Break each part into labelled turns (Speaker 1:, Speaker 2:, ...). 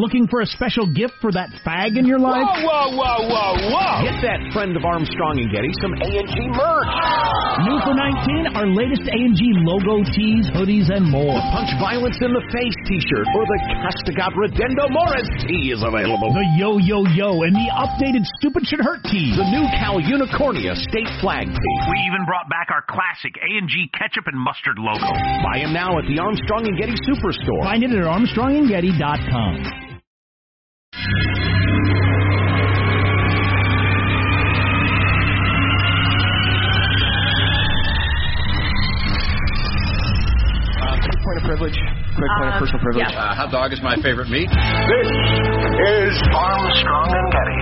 Speaker 1: Looking for a special gift for that fag in your life?
Speaker 2: Whoa, whoa, whoa, whoa, whoa!
Speaker 3: Get that friend of Armstrong and Getty some A&G merch.
Speaker 1: New for 19, our latest A&G logo tees, hoodies, and more.
Speaker 3: The Punch Violence in the Face t-shirt or the Castigat Ridendo Mores tee is available.
Speaker 1: The Yo Yo Yo and the updated Stupid Should Hurt tee.
Speaker 3: The new Cal Unicornia state flag tee.
Speaker 4: We even brought back our classic A&G ketchup and mustard logo.
Speaker 3: Buy them now at the Armstrong and Getty Superstore.
Speaker 1: Find it at armstrongandgetty.com.
Speaker 5: quick point of privilege. Quick point of
Speaker 6: Um,
Speaker 5: personal privilege.
Speaker 6: yeah.
Speaker 5: Uh, hot dog is my favorite meat.
Speaker 2: This is Armstrong and Getty.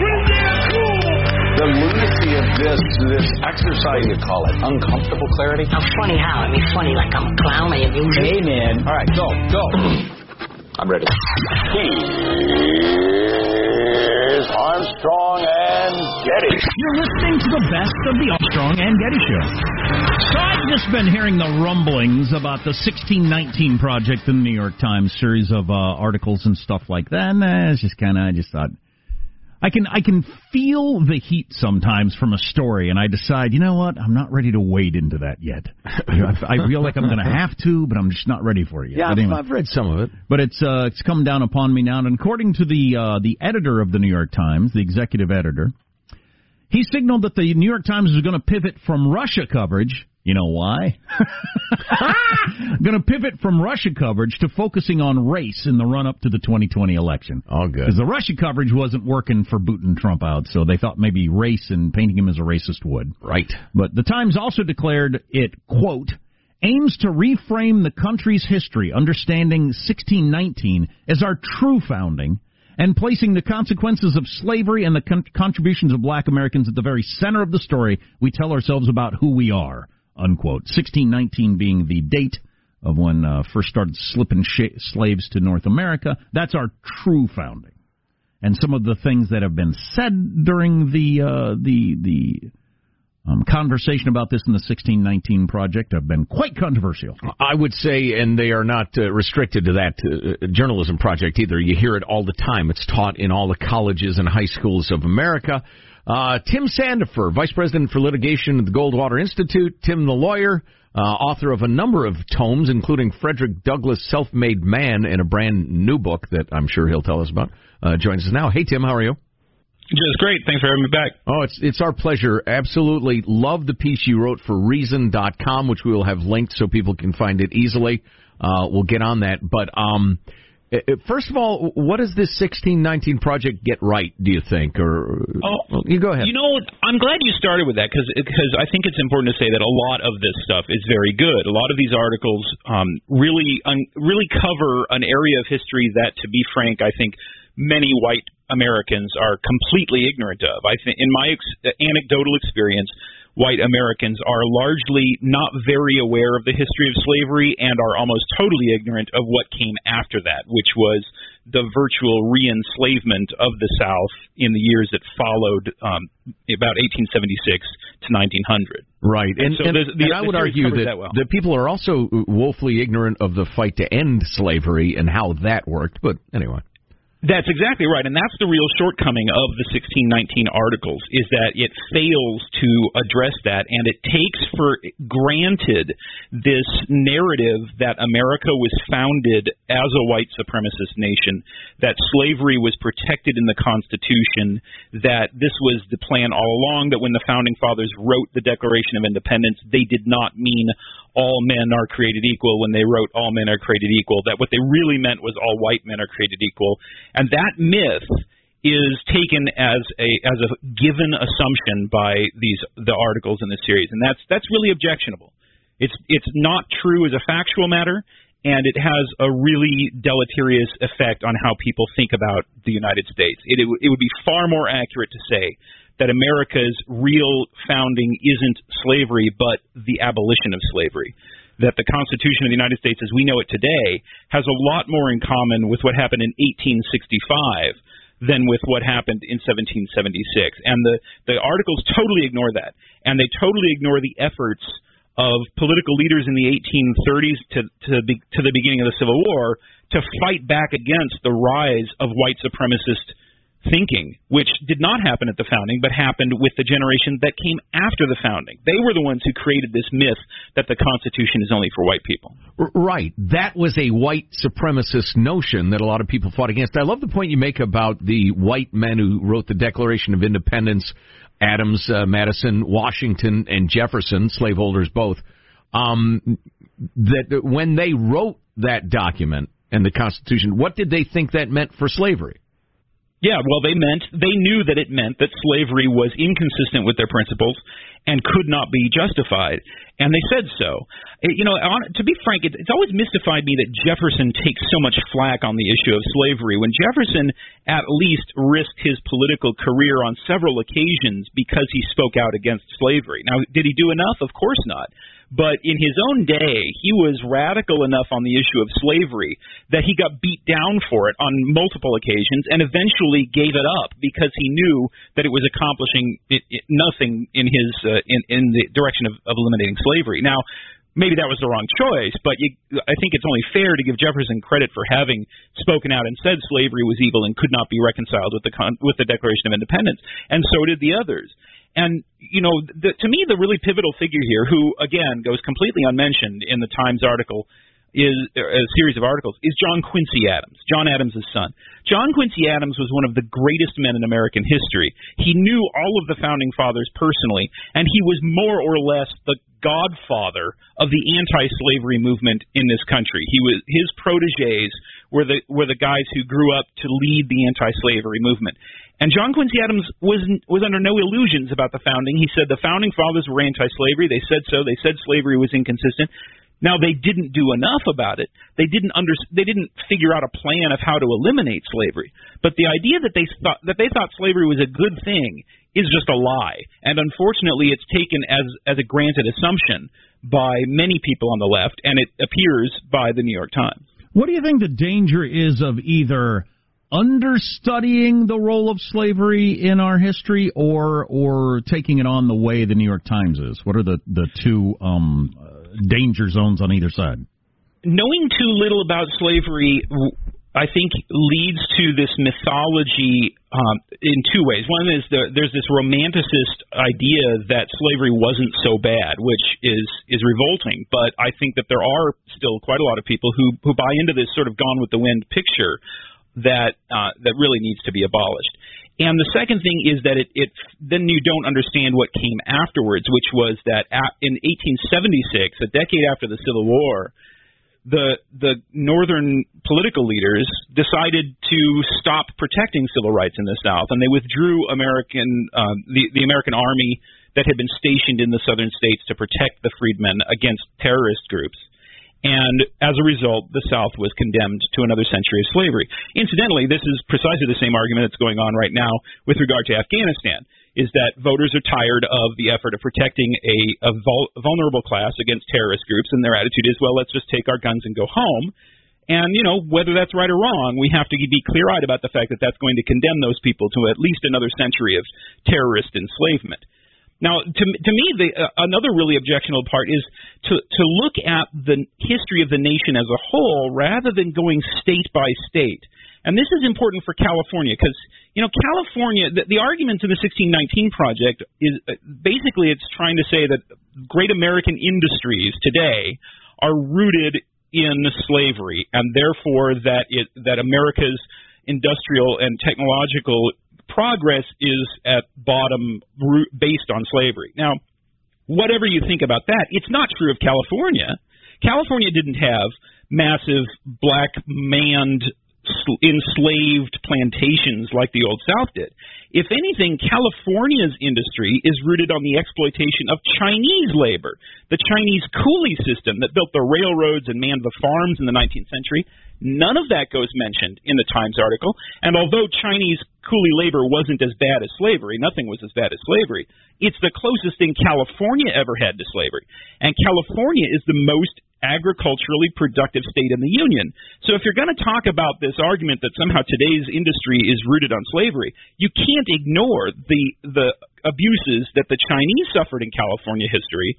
Speaker 7: The lunacy of this this exercise, you call it, uncomfortable clarity.
Speaker 8: I'm funny how? I mean, funny like I'm a clown. I amuse you.
Speaker 5: Hey, man. All right, go, go.
Speaker 7: I'm ready.
Speaker 2: Here's Armstrong and Getty.
Speaker 1: You're listening to the best of the Armstrong and Getty Show. So I've just been hearing the rumblings about the 1619 project in the New York Times, series of uh, articles and stuff like that. And uh, it's just kind of, I just thought, I can I can feel the heat sometimes from a story, and I decide, you know what, I'm not ready to wade into that yet. I, I feel like I'm going to have to, but I'm just not ready for it yet.
Speaker 9: Yeah,
Speaker 1: anyway.
Speaker 9: I've, read some of it.
Speaker 1: But it's uh, it's come down upon me now, and according to the uh, the editor of the New York Times, the executive editor, he signaled that the New York Times is going to pivot from Russia coverage. You know why? going to pivot from Russia coverage to focusing on race in the run up to the 2020 election.
Speaker 9: All good.
Speaker 1: Because the Russia coverage wasn't working for booting Trump out, so they thought maybe race and painting him as a racist would.
Speaker 9: Right.
Speaker 1: But the Times also declared it, quote, aims to reframe the country's history, understanding 1619 as our true founding, and placing the consequences of slavery and the con- contributions of black Americans at the very center of the story we tell ourselves about who we are, unquote. 1619 being the date of when uh, first started slipping sh- slaves to North America. That's our true founding. And some of the things that have been said during the uh, the the um, conversation about this in the 1619 project have been quite controversial.
Speaker 9: I would say, and they are not uh, restricted to that uh, journalism project either. You hear it all the time. It's taught in all the colleges and high schools of America. Uh, Tim Sandefur, Vice President for Litigation at the Goldwater Institute. Tim, the lawyer, uh, author of a number of tomes, including Frederick Douglass' Self-Made Man and a brand new book that I'm sure he'll tell us about, uh, joins us now. Hey, Tim, how are you?
Speaker 10: Just great. Thanks for having me back.
Speaker 9: Oh, it's it's our pleasure. Absolutely love the piece you wrote for Reason.com, which we will have linked so people can find it easily. Uh, we'll get on that. But um, Uh, uh, first of all, what does this 1619 project get right? Do you think? Or
Speaker 10: Oh,
Speaker 9: you go ahead.
Speaker 10: You know, I'm glad you started with that because I think it's important to say that a lot of this stuff is very good. A lot of these articles um, really un, really cover an area of history that, to be frank, I think many white Americans are completely ignorant of. I think, in my ex- uh, anecdotal experience, white Americans are largely not very aware of the history of slavery and are almost totally ignorant of what came after that, which was the virtual re-enslavement of the South in the years that followed um, about 1876 to 1900.
Speaker 9: Right, and,
Speaker 10: so
Speaker 9: and,
Speaker 10: the, the,
Speaker 9: and I would argue that,
Speaker 10: that well.
Speaker 9: that people are also woefully ignorant of the fight to end slavery and how that worked. But anyway.
Speaker 10: That's exactly right, and that's the real shortcoming of the 1619 articles is that it fails to address that, and it takes for granted this narrative that America was founded as a white supremacist nation, that slavery was protected in the Constitution, that this was the plan all along, that when the founding fathers wrote the Declaration of Independence, they did not mean all men are created equal when they wrote all men are created equal, that what they really meant was all white men are created equal. And that myth is taken as a as a given assumption by these the articles in this series, and that's that's really objectionable. It's it's not true as a factual matter, and it has a really deleterious effect on how people think about the United States. It it, it would be far more accurate to say that America's real founding isn't slavery, but the abolition of slavery. That the Constitution of the United States, as we know it today, has a lot more in common with what happened in 1865 than with what happened in 1776. And the, the articles totally ignore that. And they totally ignore the efforts of political leaders in the 1830s to to, be, to the beginning of the Civil War to fight back against the rise of white supremacist thinking, which did not happen at the founding, but happened with the generation that came after the founding. They were the ones who created this myth that the Constitution is only for white people.
Speaker 9: Right. That was a white supremacist notion that a lot of people fought against. I love the point you make about the white men who wrote the Declaration of Independence Adams, uh, Madison, Washington, and Jefferson, slaveholders both. Um, that when they wrote that document and the Constitution, what did they think that meant for slavery?
Speaker 10: Yeah, well, they meant they knew that it meant that slavery was inconsistent with their principles and could not be justified, and they said so. Eh, you know, on, to be frank, it's always mystified me that Jefferson takes so much flack on the issue of slavery when Jefferson at least risked his political career on several occasions because he spoke out against slavery. Now, did he do enough? Of course not. But in his own day, he was radical enough on the issue of slavery that he got beat down for it on multiple occasions and eventually gave it up because he knew that it was accomplishing it, it, nothing in his uh, in in the direction of, of eliminating slavery. Now, maybe that was the wrong choice, but you, I think it's only fair to give Jefferson credit for having spoken out and said slavery was evil and could not be reconciled with the con- with the Declaration of Independence, and so did the others. And you know, the, to me, the really pivotal figure here, who again goes completely unmentioned in the Times article, is er, a series of articles, is John Quincy Adams, John Adams' son. John Quincy Adams was one of the greatest men in American history. He knew all of the founding fathers personally, and he was more or less the godfather of the anti-slavery movement in this country. He was his proteges were the were the guys who grew up to lead the anti-slavery movement. And John Quincy Adams was was under no illusions about the founding. He said the founding fathers were anti-slavery. They said so. They said slavery was inconsistent. Now they didn't do enough about it. They didn't under they didn't figure out a plan of how to eliminate slavery. But the idea that they thought that they thought slavery was a good thing is just a lie. And unfortunately, it's taken as as a granted assumption by many people on the left, and it appears by the New York Times.
Speaker 1: What do you think the danger is of either understudying the role of slavery in our history or or taking it on the way the New York Times is? What are the the two um, danger zones on either side?
Speaker 10: Knowing too little about slavery, I think, leads to this mythology um, in two ways. One is the, there's this romanticist idea that slavery wasn't so bad, which is is revolting. But I think that there are still quite a lot of people who who buy into this sort of gone with the wind picture that uh, that really needs to be abolished. And the second thing is that it, it then you don't understand what came afterwards, which was that at, in 1876, a decade after the Civil War, the the northern political leaders decided to stop protecting civil rights in the South, and they withdrew American um, the the American army that had been stationed in the southern states to protect the freedmen against terrorist groups. And as a result, the South was condemned to another century of slavery. Incidentally, this is precisely the same argument that's going on right now with regard to Afghanistan, is that voters are tired of the effort of protecting a, a vul- vulnerable class against terrorist groups, and their attitude is, well, let's just take our guns and go home. And, you know, whether that's right or wrong, we have to be clear eyed about the fact that that's going to condemn those people to at least another century of terrorist enslavement. Now, to to me, the uh, another really objectionable part is to to look at the history of the nation as a whole rather than going state by state. And this is important for California because you know California. The, the arguments in the 1619 project is uh, basically it's trying to say that great American industries today are rooted in slavery, and therefore that it that America's industrial and technological progress is at bottom based on slavery. Now, whatever you think about that, it's not true of California. California didn't have massive black manned enslaved plantations like the old South did. If anything, California's industry is rooted on the exploitation of Chinese labor. The Chinese coolie system that built the railroads and manned the farms in the 19th century, none of that goes mentioned in the Times article. And although Chinese coolie labor wasn't as bad as slavery, nothing was as bad as slavery, it's the closest thing California ever had to slavery. And California is the most agriculturally productive state in the Union. So if you're going to talk about this argument that somehow today's industry is rooted on slavery, you can't ignore the the abuses that the Chinese suffered in California history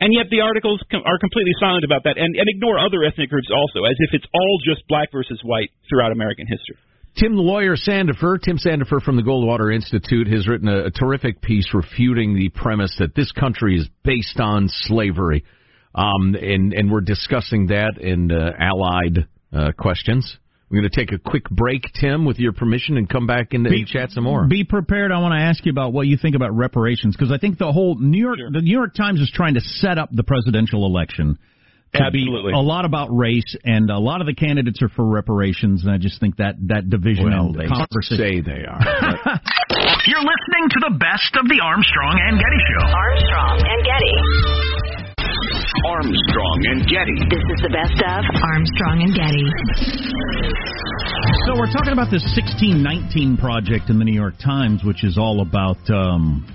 Speaker 10: And yet the articles com- are completely silent about that and, and ignore other ethnic groups also, as if it's all just black versus white throughout American history.
Speaker 9: Tim the lawyer Sandefur, Tim Sandefur from the Goldwater Institute, has written a, a terrific piece refuting the premise that this country is based on slavery. Um, and, and we're discussing that in uh, allied uh, questions. We're going to take a quick break, Tim, with your permission, and come back and, and chat some more.
Speaker 1: Be prepared. I want to ask you about what you think about reparations because I think the whole New York, the New York Times is trying to set up the presidential election to
Speaker 10: Absolutely.
Speaker 1: be a lot about race, and a lot of the candidates are for reparations, and I just think that that division
Speaker 9: well,
Speaker 1: and
Speaker 9: they
Speaker 1: conversation.
Speaker 9: say they are.
Speaker 4: You're listening to the best of the Armstrong and Getty Show.
Speaker 6: Armstrong and Getty.
Speaker 3: Armstrong and Getty.
Speaker 6: This is the best of Armstrong and Getty.
Speaker 1: So we're talking about this 1619 project in the New York Times, which is all about um,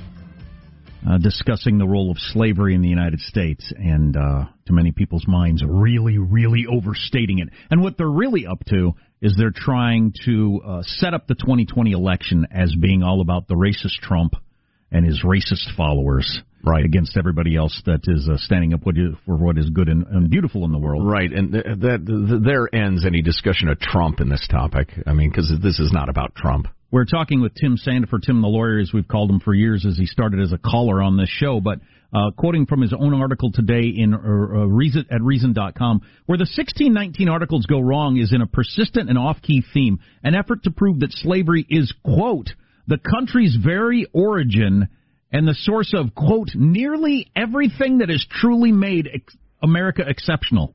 Speaker 1: uh, discussing the role of slavery in the United States, and uh, to many people's minds, really, really overstating it. And what they're really up to is they're trying to uh, set up the 2020 election as being all about the racist Trump and his racist followers. Right against everybody else that is uh, standing up for what is good and, and beautiful in the world.
Speaker 9: Right, and th- that th- there ends any discussion of Trump in this topic. I mean, because this is not about Trump.
Speaker 1: We're talking with Tim Sandefur, Tim the lawyer, as we've called him for years, as he started as a caller on this show. But uh, quoting from his own article today in uh, uh, Reason, at Reason.com, where the 1619 articles go wrong is in a persistent and off-key theme, an effort to prove that slavery is, quote, the country's very origin and the source of, quote, nearly everything that has truly made ex- America exceptional.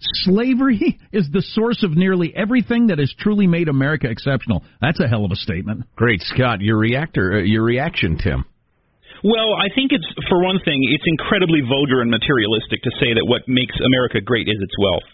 Speaker 1: Slavery is the source of nearly everything that has truly made America exceptional. That's a hell of a statement.
Speaker 9: Great, Scott. Your reactor, uh, your reaction, Tim.
Speaker 10: Well, I think it's, for one thing, it's incredibly vulgar and materialistic to say that what makes America great is its wealth.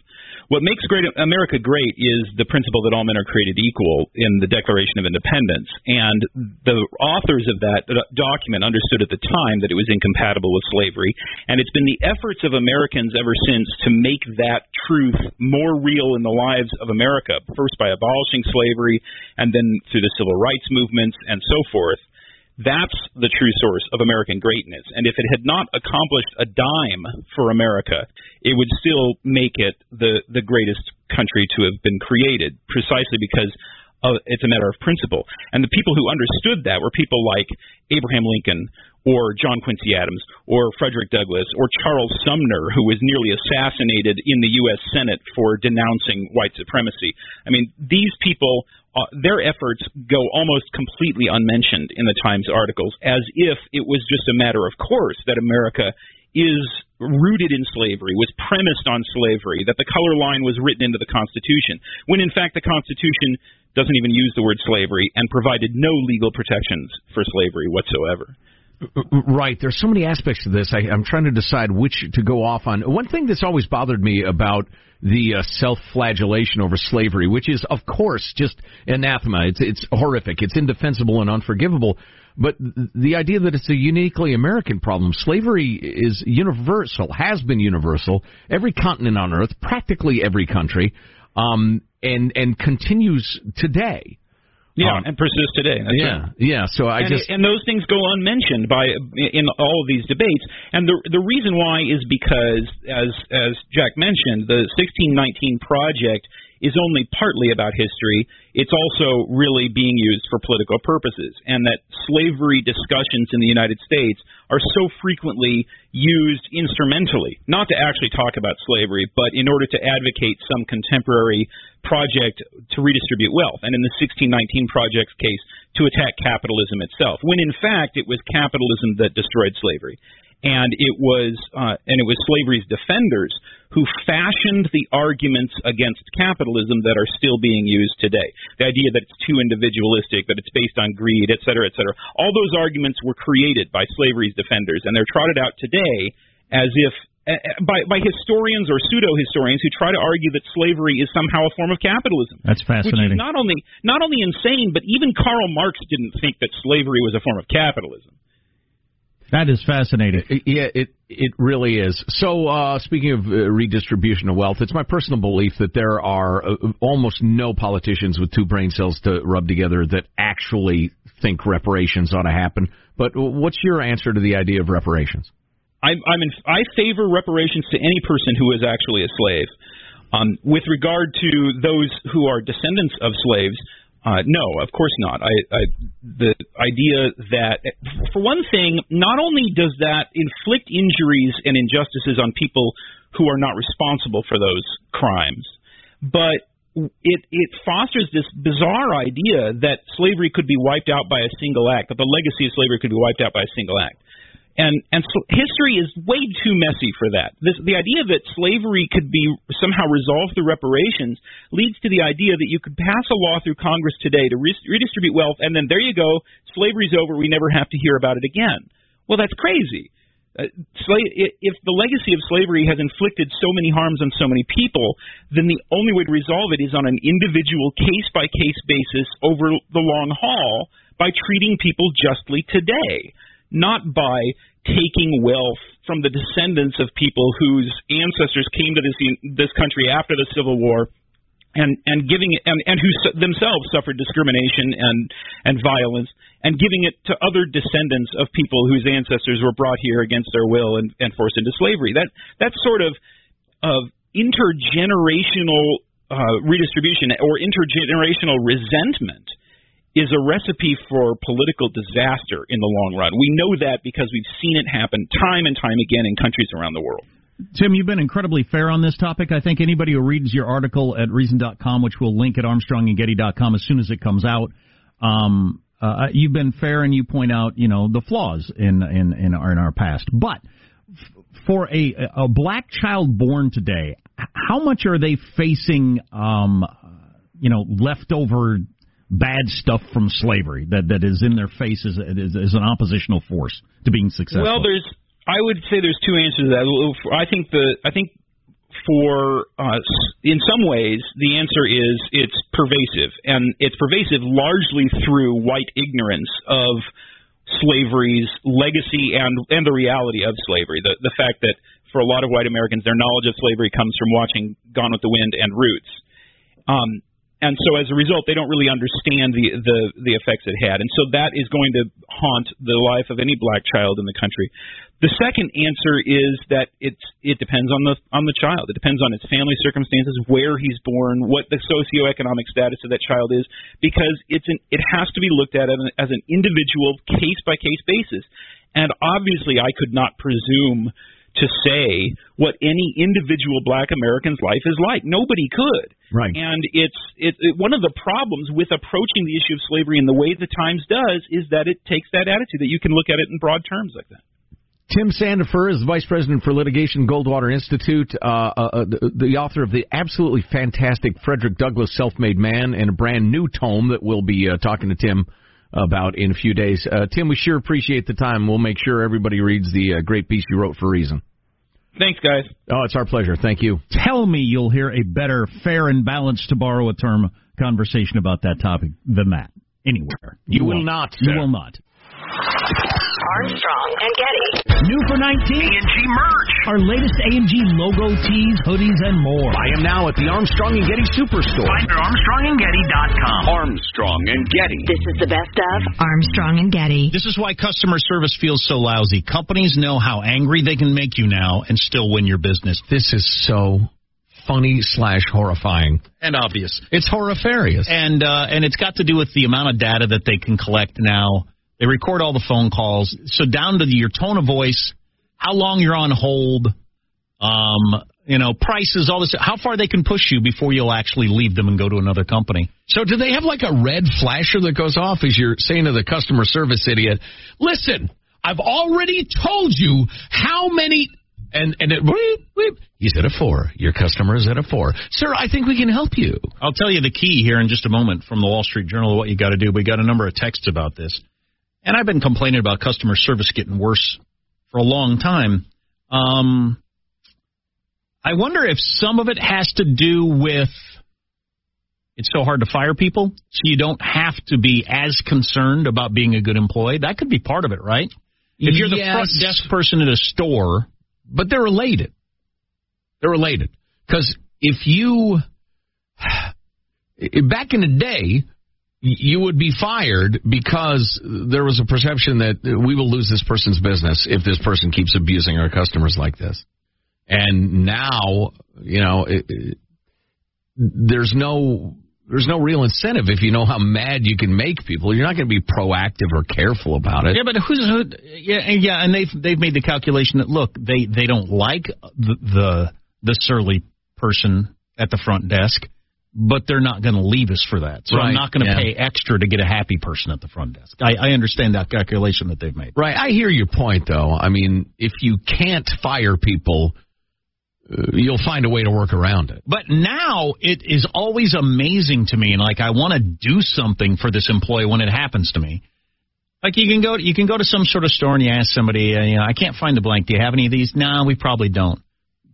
Speaker 10: What makes great America great is the principle that all men are created equal in the Declaration of Independence. And the authors of that document understood at the time that it was incompatible with slavery. And it's been the efforts of Americans ever since to make that truth more real in the lives of America, first by abolishing slavery and then through the civil rights movements and so forth. That's the true source of American greatness. And if it had not accomplished a dime for America, it would still make it the, the greatest country to have been created, precisely because uh, it's a matter of principle. And the people who understood that were people like Abraham Lincoln or John Quincy Adams or Frederick Douglass or Charles Sumner, who was nearly assassinated in the U.S. Senate for denouncing white supremacy. I mean, these people uh, their efforts go almost completely unmentioned in the Times articles, as if it was just a matter of course that America is rooted in slavery, was premised on slavery, that the color line was written into the Constitution, when in fact the Constitution doesn't even use the word slavery and provided no legal protections for slavery whatsoever.
Speaker 9: Right. There's so many aspects to this. I, I'm trying to decide which to go off on. One thing that's always bothered me about the uh, self-flagellation over slavery, which is, of course, just anathema. It's it's horrific. It's indefensible and unforgivable. But the idea that it's a uniquely American problem, slavery is universal, has been universal. Every continent on earth, practically every country, um, and and continues today.
Speaker 10: Yeah,
Speaker 9: Um,
Speaker 10: and persists today. That's
Speaker 9: yeah,
Speaker 10: right.
Speaker 9: yeah. So I
Speaker 10: and,
Speaker 9: just
Speaker 10: and those things go unmentioned by in all of these debates. And the the reason why is because, as as Jack mentioned, the 1619 project is only partly about history. It's also really being used for political purposes, and that slavery discussions in the United States are so frequently used instrumentally, not to actually talk about slavery, but in order to advocate some contemporary project to redistribute wealth, and in the 1619 project's case, to attack capitalism itself, when in fact it was capitalism that destroyed slavery and it was uh, and it was slavery's defenders who fashioned the arguments against capitalism that are still being used today. The idea that it's too individualistic, that it's based on greed, et cetera, et cetera. All those arguments were created by slavery's defenders, and they're trotted out today as if by, by historians or pseudo historians who try to argue that slavery is somehow a form of capitalism.
Speaker 1: That's
Speaker 10: Which
Speaker 1: fascinating.
Speaker 10: is not only not only insane, but even Karl Marx didn't think that slavery was a form of capitalism.
Speaker 1: That is fascinating.
Speaker 9: Yeah, it it really is. So, uh, speaking of uh, redistribution of wealth, it's my personal belief that there are uh, almost no politicians with two brain cells to rub together that actually think reparations ought to happen. But what's your answer to the idea of reparations?
Speaker 10: I'm, I'm in, I favor reparations to any person who is actually a slave. Um, with regard to those who are descendants of slaves, uh, no, of course not. I, I, the idea that, for one thing, not only does that inflict injuries and injustices on people who are not responsible for those crimes, but it it fosters this bizarre idea that slavery could be wiped out by a single act, that the legacy of slavery could be wiped out by a single act. And and so history is way too messy for that. This, the idea that slavery could be somehow resolved through reparations leads to the idea that you could pass a law through Congress today to re- redistribute wealth, and then there you go, slavery's over. We never have to hear about it again. Well, that's crazy. Uh, sla- if the legacy of slavery has inflicted so many harms on so many people, then the only way to resolve it is on an individual case by case basis over the long haul by treating people justly today not by taking wealth from the descendants of people whose ancestors came to this this country after the Civil War and and giving it and, and who themselves suffered discrimination and and violence and giving it to other descendants of people whose ancestors were brought here against their will and, and forced into slavery. That that sort of of intergenerational uh, redistribution or intergenerational resentment is a recipe for political disaster in the long run. We know that because we've seen it happen time and time again in countries around the world.
Speaker 1: Tim, you've been incredibly fair on this topic. I think anybody who reads your article at Reason.com, which we'll link at ArmstrongandGetty.com as soon as it comes out, um, uh, you've been fair and you point out, you know, the flaws in in in our, in our past. But for a a black child born today, how much are they facing, um, you know, leftover bad stuff from slavery that that is in their face as, as, as an oppositional force to being successful?
Speaker 10: Well, there's I would say there's two answers to that. I think the I think for in some ways the answer is it's pervasive and it's pervasive largely through white ignorance of slavery's legacy and and the reality of slavery the the fact that for a lot of white Americans their knowledge of slavery comes from watching Gone with the Wind and Roots um, and so as a result, they don't really understand the, the the effects it had, and so that is going to haunt the life of any black child in the country. The second answer is that it's it depends on the on the child. It depends on its family circumstances, where he's born, what the socioeconomic status of that child is, because it's an it has to be looked at as an, as an individual case by case basis. And obviously, I could not presume to say what any individual black American's life is like. Nobody could.
Speaker 1: Right.
Speaker 10: And it's it, it, one of the problems with approaching the issue of slavery in the way the Times does is that it takes that attitude that you can look at it in broad terms like that.
Speaker 9: Tim Sandefur is the vice president for litigation, Goldwater Institute, uh, uh, uh, the, the, author of the absolutely fantastic Frederick Douglass Self-Made Man, and a brand new tome that we'll be uh, talking to Tim about in a few days. Uh, Tim, we sure appreciate the time. We'll make sure everybody reads the uh, great piece you wrote for Reason.
Speaker 10: Thanks, guys.
Speaker 9: Oh, it's our pleasure. Thank you.
Speaker 1: Tell me you'll hear a better, fair, and balanced, to borrow a term, conversation about that topic than that anywhere.
Speaker 9: You, you will not.
Speaker 1: You will not.
Speaker 6: Armstrong and Getty.
Speaker 1: New for 19,
Speaker 4: A&G merch.
Speaker 1: Our latest A&G logo tees, hoodies, and more.
Speaker 9: Buy them now at the Armstrong and Getty Superstore.
Speaker 4: Find at ArmstrongandGetty.com.
Speaker 7: Armstrong and Getty.
Speaker 6: This is the best of Armstrong and Getty.
Speaker 1: This is why customer service feels so lousy. Companies know how angry they can make you now and still win your business.
Speaker 9: This is so funny slash horrifying
Speaker 1: and obvious.
Speaker 9: It's horrifarious,
Speaker 1: and uh, and it's got to do with the amount of data that they can collect now they record all the phone calls. So down to the, your tone of voice, how long you're on hold, um, you know, prices, all this, how far they can push you before you'll actually leave them and go to another company.
Speaker 9: So do they have like a red flasher that goes off as you're saying to the customer service idiot, listen, I've already told you how many and and it weep, weep. He's at a four. Your customer is at a four. Sir, I think we can help you.
Speaker 1: I'll tell you the key here in just a moment from the Wall Street Journal of what you got to do. We got a number of texts about this. And I've been complaining about customer service getting worse for a long time. Um, I wonder if some of it has to do with it's so hard to fire people, so you don't have to be as concerned about being a good employee. That could be part of it, right? If you're the front desk person at a store,
Speaker 9: but they're related. They're related because if you back in the day, you would be fired because there was a perception that we will lose this person's business if this person keeps abusing our customers like this. And now, you know, it, it, there's no there's no real incentive if you know how mad you can make people. You're not going to be proactive or careful about it.
Speaker 1: Yeah, but who's who, yeah, and yeah, and they've they've made the calculation that look, they they don't like the the, the surly person at the front desk, but they're not going to leave us for that. So
Speaker 9: Right,
Speaker 1: I'm not going to
Speaker 9: yeah.
Speaker 1: pay extra to get a happy person at the front desk. I, I understand that calculation that they've made.
Speaker 9: Right. I hear your point, though. I mean, if you can't fire people, uh, you'll find a way to work around it.
Speaker 1: But now it is always amazing to me, and like I want to do something for this employee when it happens to me. Like you can go, you can go to some sort of store and you ask somebody, uh, you know, I can't find the blank. Do you have any of these? No, we probably don't.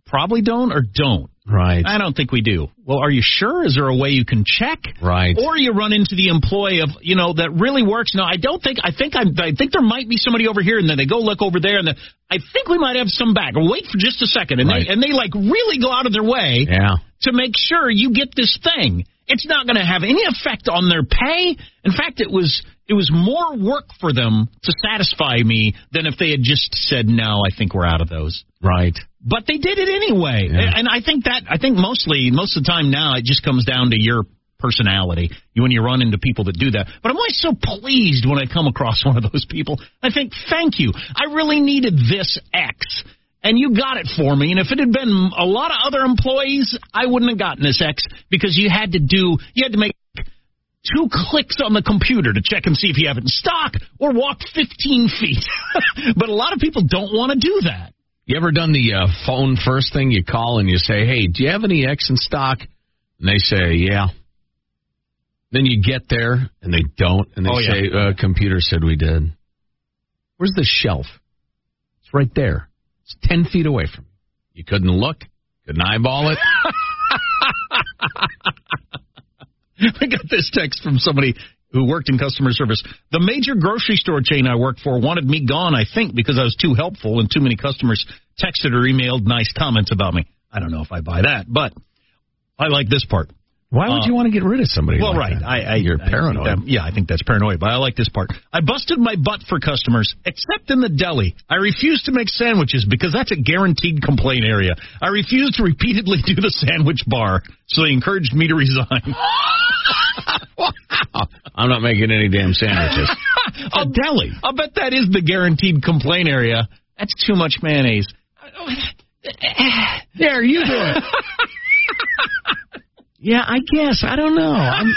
Speaker 1: Probably don't or don't.
Speaker 9: Right.
Speaker 1: I don't think we do. Well, are you sure? Is there a way you can check?
Speaker 9: Right.
Speaker 1: Or you run into the employee of, you know, that really works. No, I don't think. I think I, I think there might be somebody over here, and then they go look over there, and then I think we might have some back. Wait for just a second, and
Speaker 9: Right.
Speaker 1: they and they like really go out of their way
Speaker 9: Yeah.
Speaker 1: to make sure you get this thing. It's not going to have any effect on their pay. In fact, it was it was more work for them to satisfy me than if they had just said no. I think we're out of those.
Speaker 9: Right.
Speaker 1: But they did it anyway,
Speaker 9: Yeah.
Speaker 1: and I think that I think mostly most of the time now it just comes down to your personality you when you run into people that do that. But I'm always so pleased when I come across one of those people. I think, thank you. I really needed this X. And you got it for me. And if it had been a lot of other employees, I wouldn't have gotten this X because you had to do, you had to make two clicks on the computer to check and see if you have it in stock or walk 15 feet. but a lot of people don't want to do that.
Speaker 9: You ever done the uh, phone first thing? You call and you say, "Hey, do you have any X in stock?" And they say, "Yeah." Then you get there and they don't, and they
Speaker 1: Oh, yeah.
Speaker 9: say, uh, "Computer said we did." Where's the shelf? It's right there. It's ten feet away from you. You couldn't look, couldn't eyeball it.
Speaker 1: I got this text from somebody who worked in customer service. The major grocery store chain I worked for wanted me gone, I think, because I was too helpful and too many customers texted or emailed nice comments about me. I don't know if I buy that, but I like this part.
Speaker 9: Why would
Speaker 1: Uh,
Speaker 9: you want to get rid of somebody?
Speaker 1: Well,
Speaker 9: like
Speaker 1: right.
Speaker 9: that?
Speaker 1: I, I,
Speaker 9: You're
Speaker 1: I think
Speaker 9: paranoid.
Speaker 1: that- yeah, I think that's paranoid, but I like this part. I busted my butt for customers, except in the deli. I refused to make sandwiches because that's a guaranteed complaint area. I refused to repeatedly do the sandwich bar, so they encouraged me to resign.
Speaker 9: wow. I'm not making any damn sandwiches.
Speaker 1: a deli. I'll bet that is the guaranteed complaint area. That's too much mayonnaise.
Speaker 9: there, you do it. yeah, I guess. I don't know. I'm,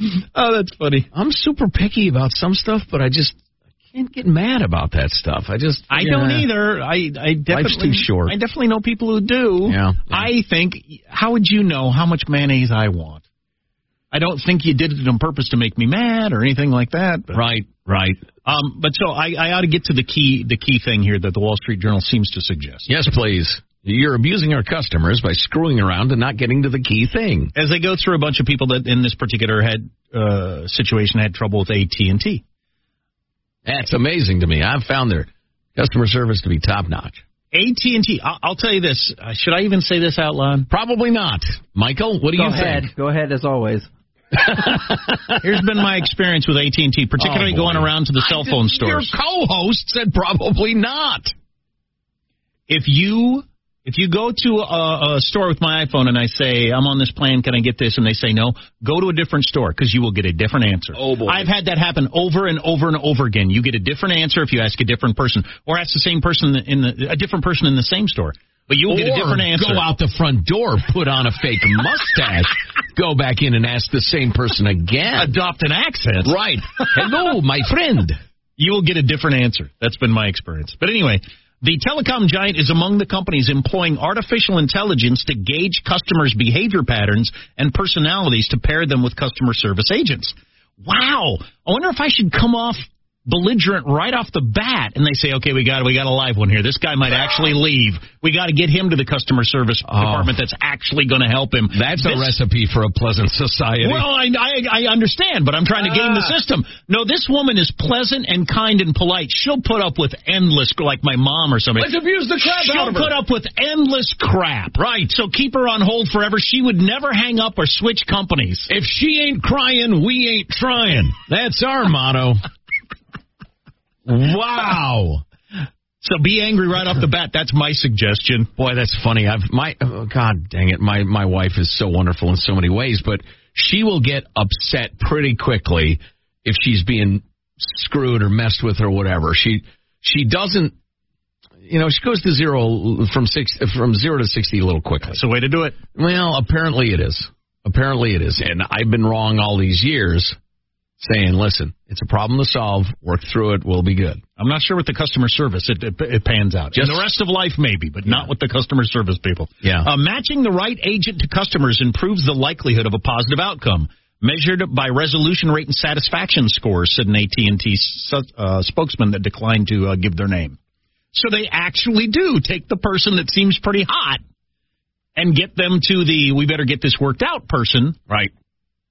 Speaker 1: oh, that's funny.
Speaker 9: I'm super picky about some stuff, but I just I can't get mad about that stuff. I just
Speaker 1: I
Speaker 9: yeah.
Speaker 1: don't either. I I definitely
Speaker 9: Life's too short.
Speaker 1: I definitely know people who do.
Speaker 9: Yeah, yeah.
Speaker 1: I think. How would you know how much mayonnaise I want? I don't think you did it on purpose to make me mad or anything like that. But,
Speaker 9: Right, right.
Speaker 1: um, but so I, I ought to get to the key the key thing here that the Wall Street Journal seems to suggest.
Speaker 9: Yes, please. You're abusing our customers by screwing around and not getting to the key thing.
Speaker 1: As they go through a bunch of people that in this particular had uh, situation had trouble with AT and T.
Speaker 9: That's amazing to me. I've found their customer service to be top notch.
Speaker 1: AT&T, I'll, I'll tell you this. Uh, should I even say this out loud?
Speaker 9: Probably not. Michael, what do
Speaker 5: Go
Speaker 9: you
Speaker 5: ahead.
Speaker 9: think?
Speaker 5: Go ahead, as always.
Speaker 1: Here's been my experience with AT&T, particularly
Speaker 9: Oh,
Speaker 1: going around to the cell phone stores.
Speaker 9: Your co-host said probably not.
Speaker 1: If you if you go to a, a store with my iPhone and I say I'm on this plan, can I get this? And they say no, go to a different store because you will get a different answer.
Speaker 9: Oh, boy.
Speaker 1: I've had that happen over and over and over again. You get a different answer if you ask a different person, or ask the same person in the a different person in the same store. But you'll get a different answer.
Speaker 9: Go out the front door, put on a fake mustache, go back in and ask the same person again.
Speaker 1: Adopt an accent.
Speaker 9: Right. Hello, my friend.
Speaker 1: you will get a different answer. That's been my experience. But anyway, the telecom giant is among the companies employing artificial intelligence to gauge customers' behavior patterns and personalities to pair them with customer service agents. Wow. I wonder if I should come off belligerent right off the bat, and they say, "Okay, we got we got a live one here. This guy might actually leave. We got to get him to the customer service oh. department that's actually going to help him."
Speaker 9: That's a recipe for a pleasant society.
Speaker 1: Well, I, I I understand, but I'm trying to game the ah. system. No, this woman is pleasant and kind and polite. She'll put up with endless, like my mom or somebody.
Speaker 9: Let's abuse the crap
Speaker 1: She'll
Speaker 9: out of her.
Speaker 1: She'll put up with endless crap.
Speaker 9: Right.
Speaker 1: So keep her on hold forever. She would never hang up or switch companies.
Speaker 9: if she ain't crying, we ain't trying. That's our motto. wow.
Speaker 1: So be angry right off the bat. That's my suggestion.
Speaker 9: Boy, that's funny. I've my oh, God dang it. My my wife is so wonderful in so many ways, but she will get upset pretty quickly if she's being screwed or messed with or whatever. She she doesn't you know, she goes to zero from six from zero to sixty a little quickly.
Speaker 1: That's the way to do it.
Speaker 9: Well, apparently it is. Apparently it is. And I've been wrong all these years saying, listen, it's a problem to solve. Work through it. We'll be good.
Speaker 1: I'm not sure with the customer service it it, it pans out.
Speaker 9: Just-
Speaker 1: In the rest of life, maybe, but not with the customer service people.
Speaker 9: Yeah.
Speaker 1: Uh, matching the right agent to customers improves the likelihood of a positive outcome. Measured by resolution rate and satisfaction scores, said an AT&T uh, spokesman that declined to uh, give their name. So they actually do take the person that seems pretty hot and get them to the we better get this worked out person.
Speaker 9: Right.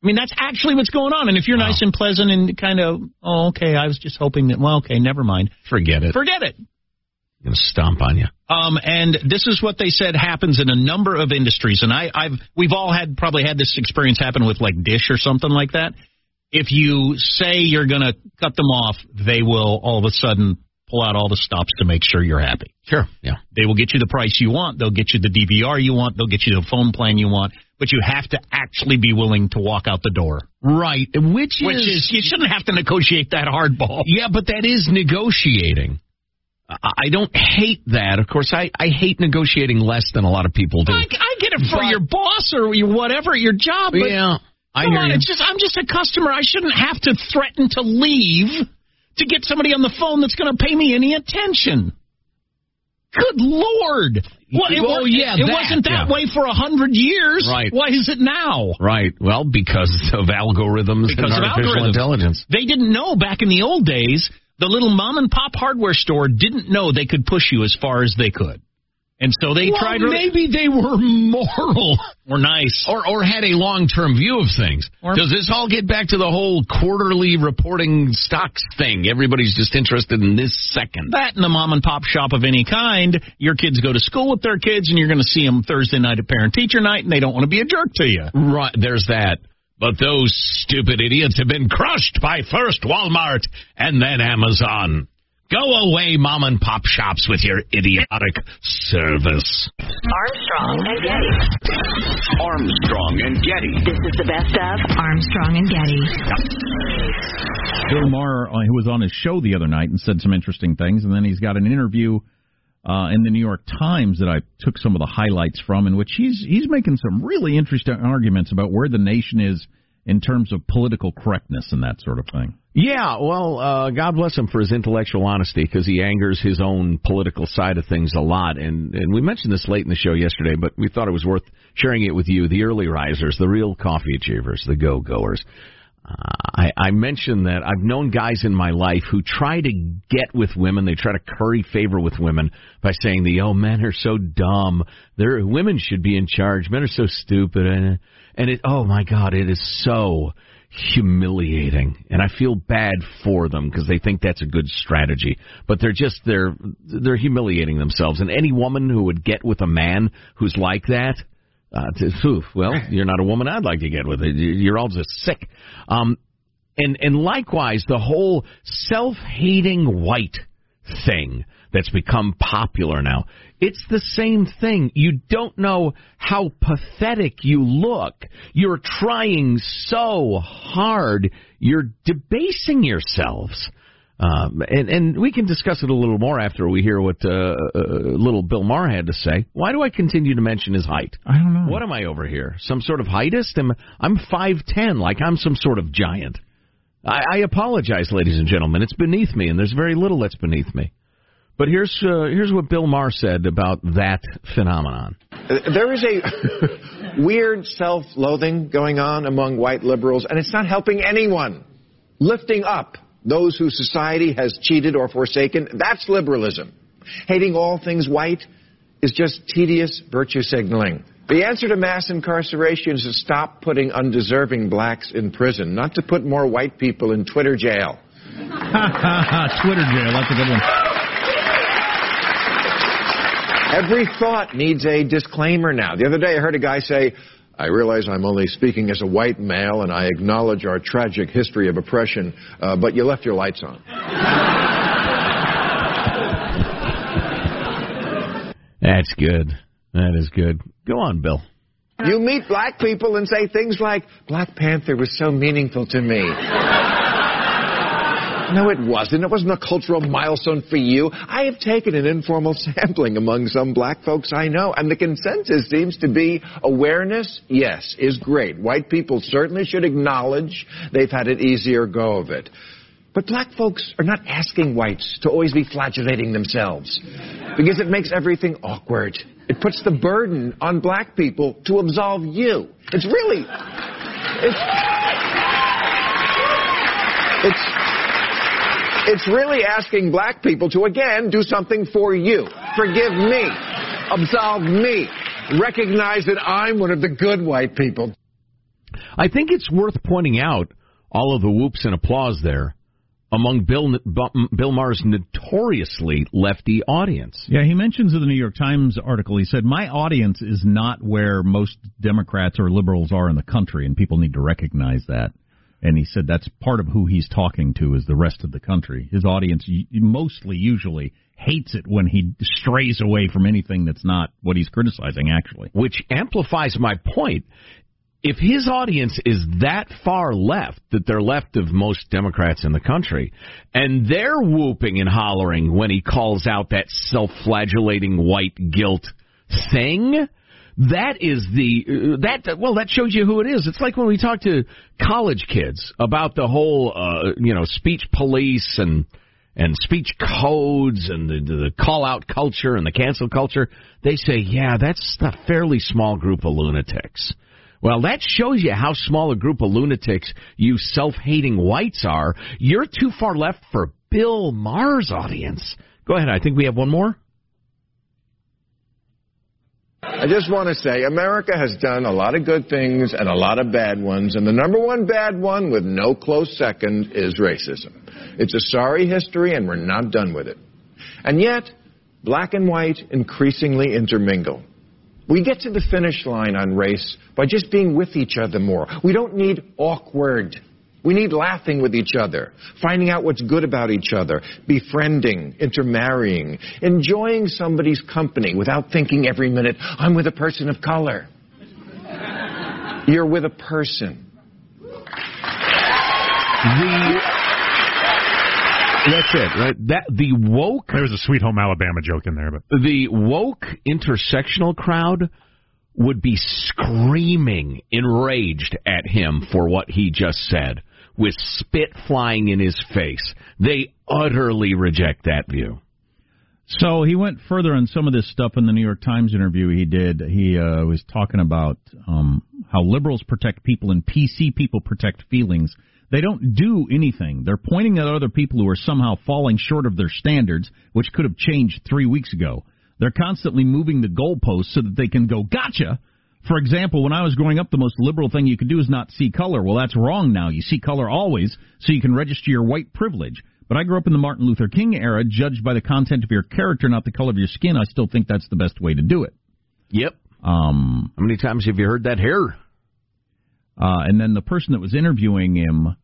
Speaker 1: I mean, that's actually what's going on. And if you're nice and pleasant and kind of, oh, okay, I was just hoping that, well, okay, never mind.
Speaker 9: Forget it.
Speaker 1: Forget it.
Speaker 9: I'm going to stomp on you.
Speaker 1: Um, and this is what they said happens in a number of industries. And I, I've we've all had probably had this experience happen with like Dish or something like that. If you say you're going to cut them off, they will all of a sudden pull out all the stops to make sure you're happy.
Speaker 9: Sure. Yeah.
Speaker 1: They will get you the price you want. They'll get you the DVR you want. They'll get you the phone plan you want. But you have to actually be willing to walk out the door.
Speaker 9: Right. Which,
Speaker 1: Which is you shouldn't have to negotiate that hardball.
Speaker 9: Yeah, but that is negotiating. I don't hate that. Of course, I, I hate negotiating less than a lot of people do.
Speaker 1: I, I get it for
Speaker 9: But-
Speaker 1: your boss or your whatever your job. But
Speaker 9: yeah, I
Speaker 1: Come
Speaker 9: hear
Speaker 1: on,
Speaker 9: you.
Speaker 1: it's just I'm just a customer. I shouldn't have to threaten to leave to get somebody on the phone that's going to pay me any attention. Good lord! Well, it,
Speaker 9: Well, yeah,
Speaker 1: it
Speaker 9: that,
Speaker 1: wasn't that
Speaker 9: yeah.
Speaker 1: way for a hundred years.
Speaker 9: Right.
Speaker 1: Why is it now?
Speaker 9: Right. Well, because of algorithms
Speaker 1: Because
Speaker 9: and
Speaker 1: of
Speaker 9: artificial
Speaker 1: algorithms.
Speaker 9: intelligence.
Speaker 1: They didn't know back in the old days. The little mom and pop hardware store didn't know they could push you as far as they could, and so they
Speaker 9: well,
Speaker 1: tried. really-
Speaker 9: maybe they were moral
Speaker 1: Or nice.
Speaker 9: or or had a long term view of things.
Speaker 1: Or-
Speaker 9: Does this all get back to the whole quarterly reporting stocks thing? Everybody's just interested in this second.
Speaker 1: that in a mom and pop shop of any kind, your kids go to school with their kids, and you're going to see them Thursday night at parent teacher night, and they don't want to be a jerk to you.
Speaker 9: Right, there's that. But those stupid idiots have been crushed by first Walmart and then Amazon. Go away, mom and pop shops, with your idiotic service.
Speaker 6: Armstrong and Getty.
Speaker 3: Armstrong and Getty.
Speaker 6: This is the best of Armstrong and Getty.
Speaker 1: Bill Maher, uh, who was on his show the other night and said some interesting things, and then he's got an interview uh, in the New York Times that I took some of the highlights from, in which he's he's making some really interesting arguments about where the nation is in terms of political correctness and that sort of thing.
Speaker 9: Yeah, well, uh, God bless him for his intellectual honesty because he angers his own political side of things a lot. And, and we mentioned this late in the show yesterday, but we thought it was worth sharing it with you. The early risers, the real coffee achievers, the go goers. Uh, I, I mentioned that I've known guys in my life who try to get with women. They try to curry favor with women by saying the oh men are so dumb. They're women should be in charge. Men are so stupid. And and it oh my god, it is so humiliating. And I feel bad for them because they think that's a good strategy. But they're just they're they're humiliating themselves. And any woman who would get with a man who's like that, uh, to, well, you're not a woman I'd like to get with. You're all just sick. Um, and and likewise, the whole self-hating white thing that's become popular now. It's the same thing. You don't know how pathetic you look. You're trying so hard. You're debasing yourselves. Um, and, and we can discuss it a little more after we hear what uh, uh, little Bill Maher had to say. Why do I continue to mention his height?
Speaker 1: I don't know.
Speaker 9: What am I over here? Some sort of heightist? Am, I'm 5'10", like I'm some sort of giant. I, I apologize, ladies and gentlemen. It's beneath me, and there's very little that's beneath me. But here's uh, here's what Bill Maher said about that phenomenon.
Speaker 11: There is a weird self loathing going on among white liberals, and it's not helping anyone. Lifting up those whose society has cheated or forsaken, that's liberalism. Hating all things white is just tedious virtue signaling. The answer to mass incarceration is to stop putting undeserving blacks in prison, not to put more white people in Twitter jail.
Speaker 1: Twitter jail, that's a good one.
Speaker 11: Every thought needs a disclaimer now. The other day I heard a guy say, I realize I'm only speaking as a white male and I acknowledge our tragic history of oppression, uh, but you left your lights on.
Speaker 9: That's good. That is good. Go on, Bill.
Speaker 11: You meet black people and say things like, Black Panther was so meaningful to me. No, it wasn't. It wasn't a cultural milestone for you. I have taken an informal sampling among some black folks I know, and the consensus seems to be awareness, yes, is great. White people certainly should acknowledge they've had an easier go of it. But black folks are not asking whites to always be flagellating themselves because it makes everything awkward. It puts the burden on black people to absolve you. It's really, it's, it's, it's really asking black people to again do something for you. Forgive me. Absolve me. Recognize that I'm one of the good white people.
Speaker 9: I think it's worth pointing out all of the whoops and applause there among Bill Bill Maher's notoriously lefty audience.
Speaker 1: Yeah, he mentions in the New York Times article. He said, "My audience is not where most Democrats or liberals are in the country, and people need to recognize that." And he said that's part of who he's talking to is the rest of the country. His audience mostly, usually, hates it when he strays away from anything that's not what he's criticizing, actually.
Speaker 9: Which amplifies my point. If his audience is that far left that they're left of most Democrats in the country, and they're whooping and hollering when he calls out that self flagellating white guilt thing, that is the that well that shows you who it is. It's like when we talk to college kids about the whole uh, you know speech police and and speech codes and the, the call out culture and the cancel culture. They say, yeah, that's a fairly small group of lunatics. Well, that shows you how small a group of lunatics you self hating whites are. You're too far left for Bill Maher's audience. Go ahead. I think we have one more.
Speaker 11: I just want to say America has done a lot of good things and a lot of bad ones, and the number one bad one with no close second is racism. It's a sorry history, and we're not done with it. And yet, black and white increasingly intermingle. We get to the finish line on race by just being with each other more. We don't need awkward we need laughing with each other, finding out what's good about each other, befriending, intermarrying, enjoying somebody's company without thinking every minute, I'm with a person of color. You're with a person.
Speaker 9: The that's it, right? That the woke.
Speaker 12: There was a Sweet Home Alabama joke in there, but
Speaker 9: the woke intersectional crowd would be screaming, enraged at him for what he just said with spit flying in his face. They utterly reject that view.
Speaker 1: So he went further on some of this stuff in the New York Times interview he did. He uh, was talking about um, how liberals protect people and PC people protect feelings. They don't do anything. They're pointing at other people who are somehow falling short of their standards, which could have changed three weeks ago. They're constantly moving the goalposts so that they can go, gotcha, for example, when I was growing up, the most liberal thing you could do is not see color. Well, that's wrong now. You see color always, so you can register your white privilege. But I grew up in the Martin Luther King era, judged by the content of your character, not the color of your skin. I still think that's the best way to do it.
Speaker 9: Yep.
Speaker 1: Um,
Speaker 9: How many times have you heard that here?
Speaker 1: Uh, and then the person that was interviewing him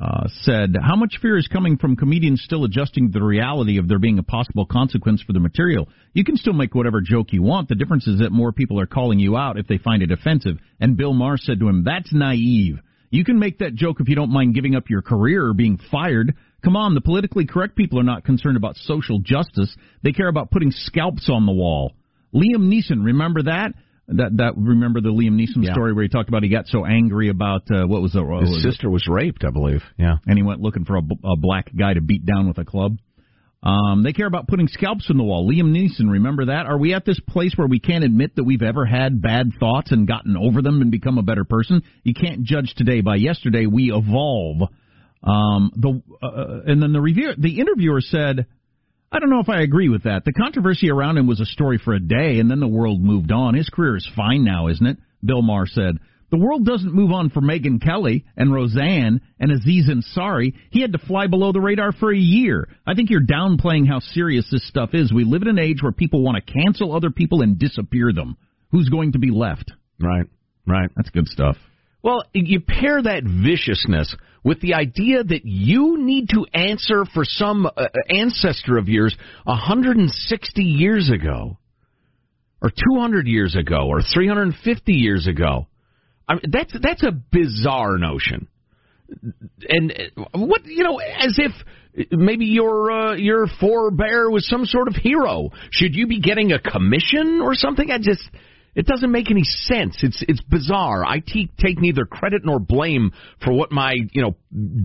Speaker 1: uh, said, How much fear is coming from comedians still adjusting to the reality of there being a possible consequence for the material? You can still make whatever joke you want. The difference is that more people are calling you out if they find it offensive. And Bill Maher said to him, That's naive. You can make that joke if you don't mind giving up your career or being fired. Come on, the politically correct people are not concerned about social justice. They care about putting scalps on the wall. Liam Neeson, remember that? That that remember the Liam Neeson
Speaker 9: yeah.
Speaker 1: story where he talked about he got so angry about uh, what was the
Speaker 9: his
Speaker 1: was
Speaker 9: sister
Speaker 1: it?
Speaker 9: was raped, I believe. Yeah,
Speaker 1: and he went looking for a, a black guy to beat down with a club. Um, they care about putting scalps in the wall. Liam Neeson, remember that? Are we at this place where we can't admit that we've ever had bad thoughts and gotten over them and become a better person? You can't judge today by yesterday. We evolve. Um, the uh, and then the review, the interviewer said, "I don't know if I agree with that. The controversy around him was a story for a day, and then the world moved on. His career is fine now, isn't it?" Bill Maher said. The world doesn't move on for Megyn Kelly and Roseanne and Aziz Ansari. He had to fly below the radar for a year. I think you're downplaying how serious this stuff is. We live in an age where people want to cancel other people and disappear them. Who's going to be left?
Speaker 9: Right, right.
Speaker 1: That's good stuff.
Speaker 9: Well, you pair that viciousness with the idea that you need to answer for some uh, ancestor of yours 160 years ago, or 200 years ago, or 350 years ago. I mean, that's that's a bizarre notion. And uh, what you know, as if maybe your uh, your forebear was some sort of hero. Should you be getting a commission or something? I just it doesn't make any sense. It's it's bizarre. I te- take neither credit nor blame for what my you know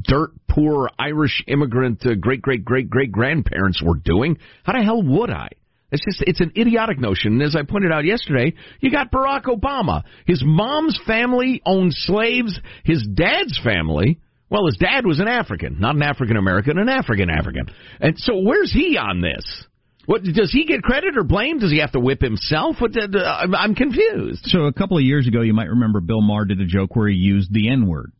Speaker 9: dirt poor Irish immigrant uh, great great great great grandparents were doing. How the hell would I? It's just it's an idiotic notion. And as I pointed out yesterday, you got Barack Obama. His mom's family owned slaves. His dad's family, well, his dad was an African, not an African American, an African African. And so where's he on this? What does he get credit or blame? Does he have to whip himself? What, uh, I'm confused.
Speaker 1: So a couple of years ago, you might remember Bill Maher did a joke where he used the N word,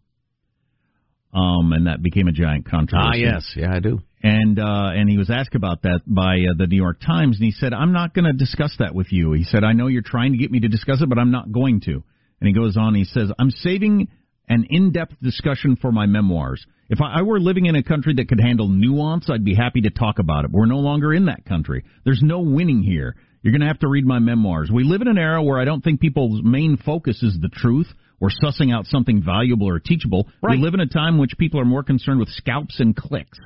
Speaker 1: um, and that became a giant controversy.
Speaker 9: Ah, yes, yeah, I do.
Speaker 1: And uh, and he was asked about that by uh, the New York Times, and he said, "I'm not going to discuss that with you." He said, "I know you're trying to get me to discuss it, but I'm not going to." And he goes on, he says, "I'm saving an in-depth discussion for my memoirs." If I were living in a country that could handle nuance, I'd be happy to talk about it. We're no longer in that country. There's no winning here. You're going to have to read my memoirs. We live in an era where I don't think people's main focus is the truth or sussing out something valuable or teachable.
Speaker 9: Right.
Speaker 1: We live in a time in which people are more concerned with scalps and clicks.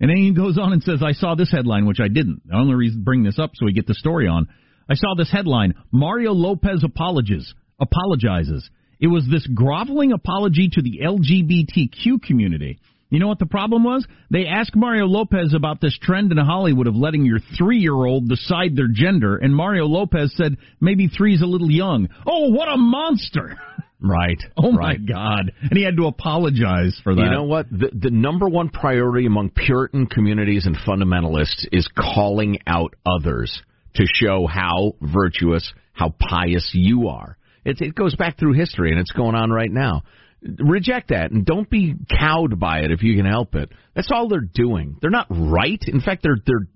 Speaker 1: And then he goes on and says, I saw this headline, which I didn't. The only reason to bring this up so we get the story on. I saw this headline, Mario Lopez apologizes. apologizes. It was this groveling apology to the LGBTQ community. You know what the problem was? They asked Mario Lopez about this trend in Hollywood of letting your three year old decide their gender, and Mario Lopez said maybe three's a little young. Oh, what a monster!
Speaker 9: Right.
Speaker 1: Oh
Speaker 9: right.
Speaker 1: my God! And he had to apologize for that.
Speaker 9: You know what? The, the number one priority among Puritan communities and fundamentalists is calling out others to show how virtuous, how pious you are. It, it goes back through history, and it's going on right now. Reject that, and don't be cowed by it if you can help it. That's all they're doing. They're not right. In fact, they're they're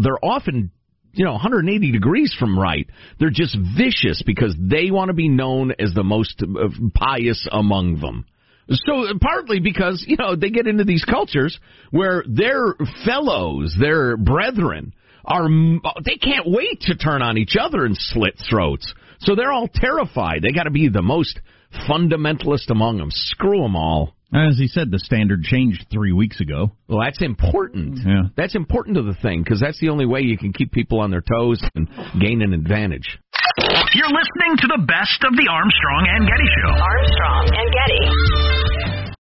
Speaker 9: they're often you know 180 degrees from right. They're just vicious because they want to be known as the most uh, pious among them. So partly because you know they get into these cultures where their fellows, their brethren, are they can't wait to turn on each other and slit throats. So they're all terrified. They got to be the most fundamentalist among them. Screw them all.
Speaker 1: As he said, the standard changed three weeks ago.
Speaker 9: Well, that's important.
Speaker 1: Yeah.
Speaker 9: That's important to the thing because that's the only way you can keep people on their toes and gain an advantage.
Speaker 4: You're listening to the best of the Armstrong and Getty Show.
Speaker 6: Armstrong and Getty.